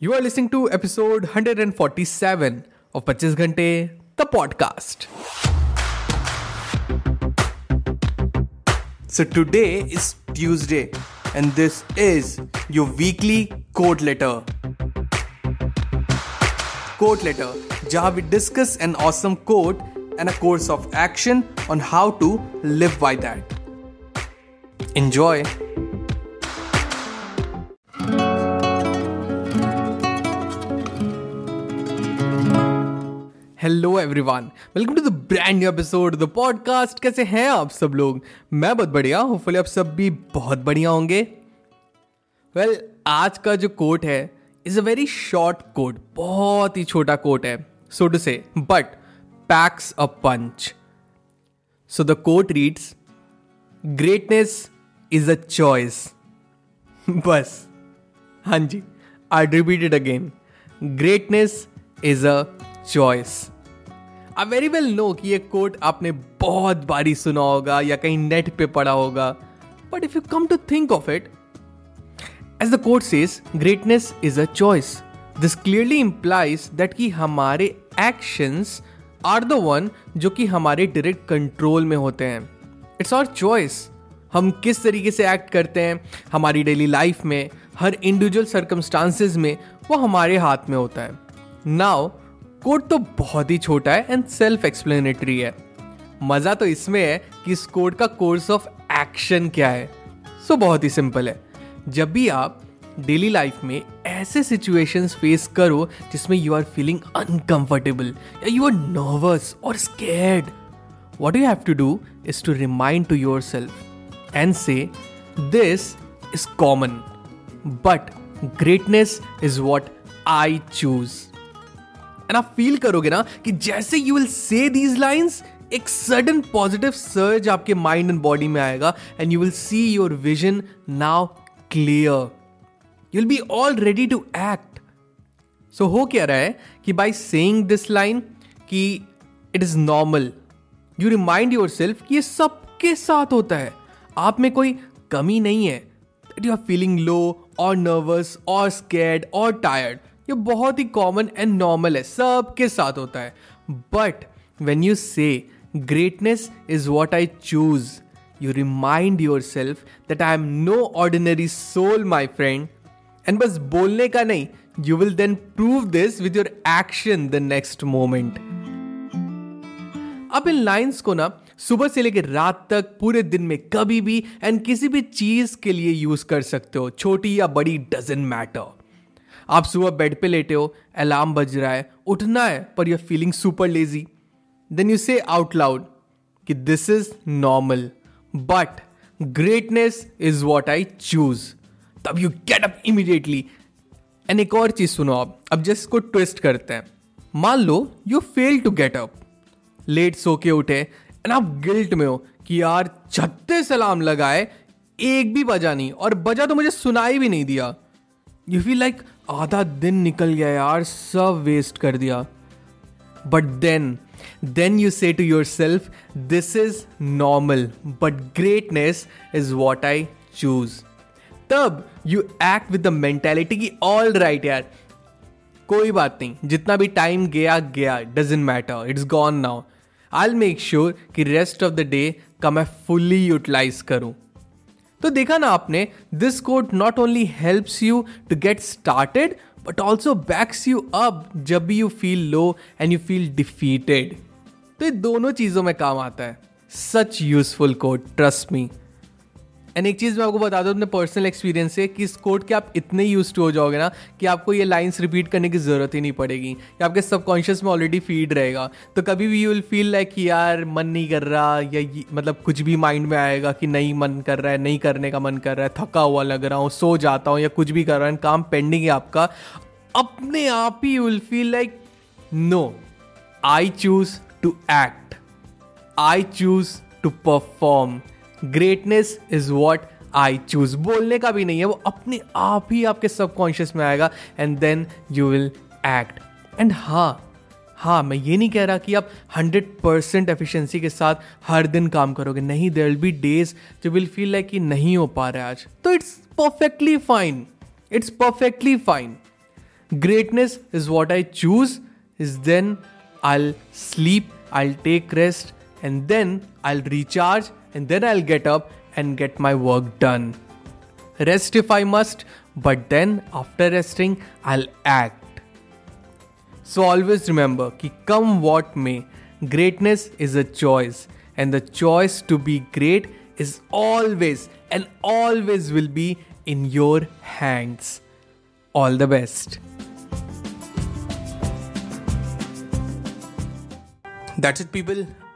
You are listening to episode 147 of 25 Ghante, the podcast. So today is Tuesday and this is your weekly quote letter. Quote letter, jहाँ we discuss an awesome quote and a course of action on how to live by that. Enjoy. Hello everyone welcome to the brand new episode the podcast कैसे हैं आप सब लोग? मैं बहुत बढ़िया hopefully आप सब भी बहुत बढ़िया होंगे। वेल well, आज का जो कोट है is a very short quote बहुत ही छोटा कोट है so to say but packs a punch so the quote reads greatness is a choice बस। हाँ जी I repeat it again greatness is a choice I very well know कि ये coat आपने बहुत बारी सुना होगा या कहीं नेट पे पढ़ा होगा but if you come to think of it as the quote says greatness is a choice this clearly implies that कि हमारे एक्शंस आर द वन जो कि हमारे डायरेक्ट कंट्रोल में होते हैं. इट्स आवर चॉइस हम किस तरीके से एक्ट करते हैं हमारी डेली लाइफ में, हर इंडिविजुअल सर्कमस्टांसिस में, वो हमारे हाथ में होता है. नाउ कोड तो बहुत ही छोटा है एंड सेल्फ एक्सप्लेनेटरी है। मज़ा तो इसमें है कि इस कोड का कोर्स ऑफ़ एक्शन क्या है। सो बहुत ही सिंपल है। जब भी आप डेली लाइफ में ऐसे सिचुएशंस फेस करो जिसमें यू आर फीलिंग अनकंफर्टेबल या यू आर नर्वस और scared what you have to do is to remind to yourself and say this is common but greatness is what I choose and आप feel करोगे ना कि जैसे you will say these lines एक sudden positive surge आपके mind and body में आएगा and you will see your vision now clear you will be all ready to act so हो क्या रहा है कि बाई सेइंग दिस लाइन कि it is normal you remind yourself कि ये सबके साथ होता है। आप में कोई कमी नहीं है। यू आर फीलिंग लो और नर्वस और स्केर्ड और टायर्ड ये बहुत ही कॉमन एंड नॉर्मल है, सबके साथ होता है। But when you say greatness is what I choose you remind yourself that I am no ordinary soul my friend and बस बोलने का नहीं you will then prove this with your action the next moment अब इन lines को ना, सुबह से लेकर रात तक, पूरे दिन में कभी भी एंड किसी भी चीज़ के लिए यूज़ कर सकते हो, छोटी या बड़ी डजेंट मैटर आप सुबह बेड पे लेटे हो अलार्म बज रहा है, उठना है, पर you feeling super lazy then you say out loud कि this is normal but greatness is what I choose तब you get up immediately and एक और चीज़ सुनो आप, अब जस्ट को ट्विस्ट करते हैं। मान लो you fail to get up late सो के उठे एंड आप गिल्ट में हो कि यार छत्तीस अलार्म लगाए, एक भी बजा नहीं, और बजा तो मुझे सुनाई भी नहीं दिया। यू फील लाइक आधा दिन निकल गया यार, सब वेस्ट कर दिया। But then then you say to yourself this is normal but greatness is what I choose तब you act with the mentality की ऑल राइट यार, कोई बात नहीं, जितना भी टाइम गया गया doesn't matter it's gone now I make sure कि रेस्ट ऑफ़ द डे का मैं फुल्ली यूटिलाइज करूँ. तो देखा ना आपने this code not only helps you to get started but also backs you up जब भी you feel low and you feel defeated तो ये दोनों चीज़ों में काम आता है। Such useful code trust me and एक चीज़ मैं आपको बता दूँ अपने पर्सनल एक्सपीरियंस से कि इस कोड के आप इतने यूज़ हो जाओगे ना कि आपको ये लाइन्स रिपीट करने की ज़रूरत ही नहीं पड़ेगी। या आपके सबकॉन्शियस में ऑलरेडी फ़ीड रहेगा। तो कभी भी यू विल फील लाइक कि यार मन नहीं कर रहा या मतलब कुछ भी माइंड में आएगा कि नहीं मन कर रहा है, नहीं करने का मन कर रहा है, थका हुआ लग रहा हूँ, सो जाता हूँ या कुछ भी कर रहा है, काम पेंडिंग है आपका, अपने आप ही you will feel like no I choose to act I choose to perform greatness is what I choose बोलने का भी नहीं है वो अपने आप ही आपके सबकॉन्शियस में आएगा and then you will act and हाँ हाँ मैं ये नहीं कह रहा कि आप हंड्रेड परसेंट एफिशिएंसी के साथ हर दिन काम करोगे। नहीं देर विल बी डेज़ जो विल फील लाइक कि नहीं हो पा रहा है आज। तो it's perfectly fine it's perfectly fine greatness is what I choose, is then I'll sleep, I'll take rest, and then I'll recharge, and then I'll get up and get my work done. Rest if I must, but then after resting, I'll act. So always remember कि come what may, greatness is a choice, and the choice to be great is always and always will be in your hands. All the best. That's it, people.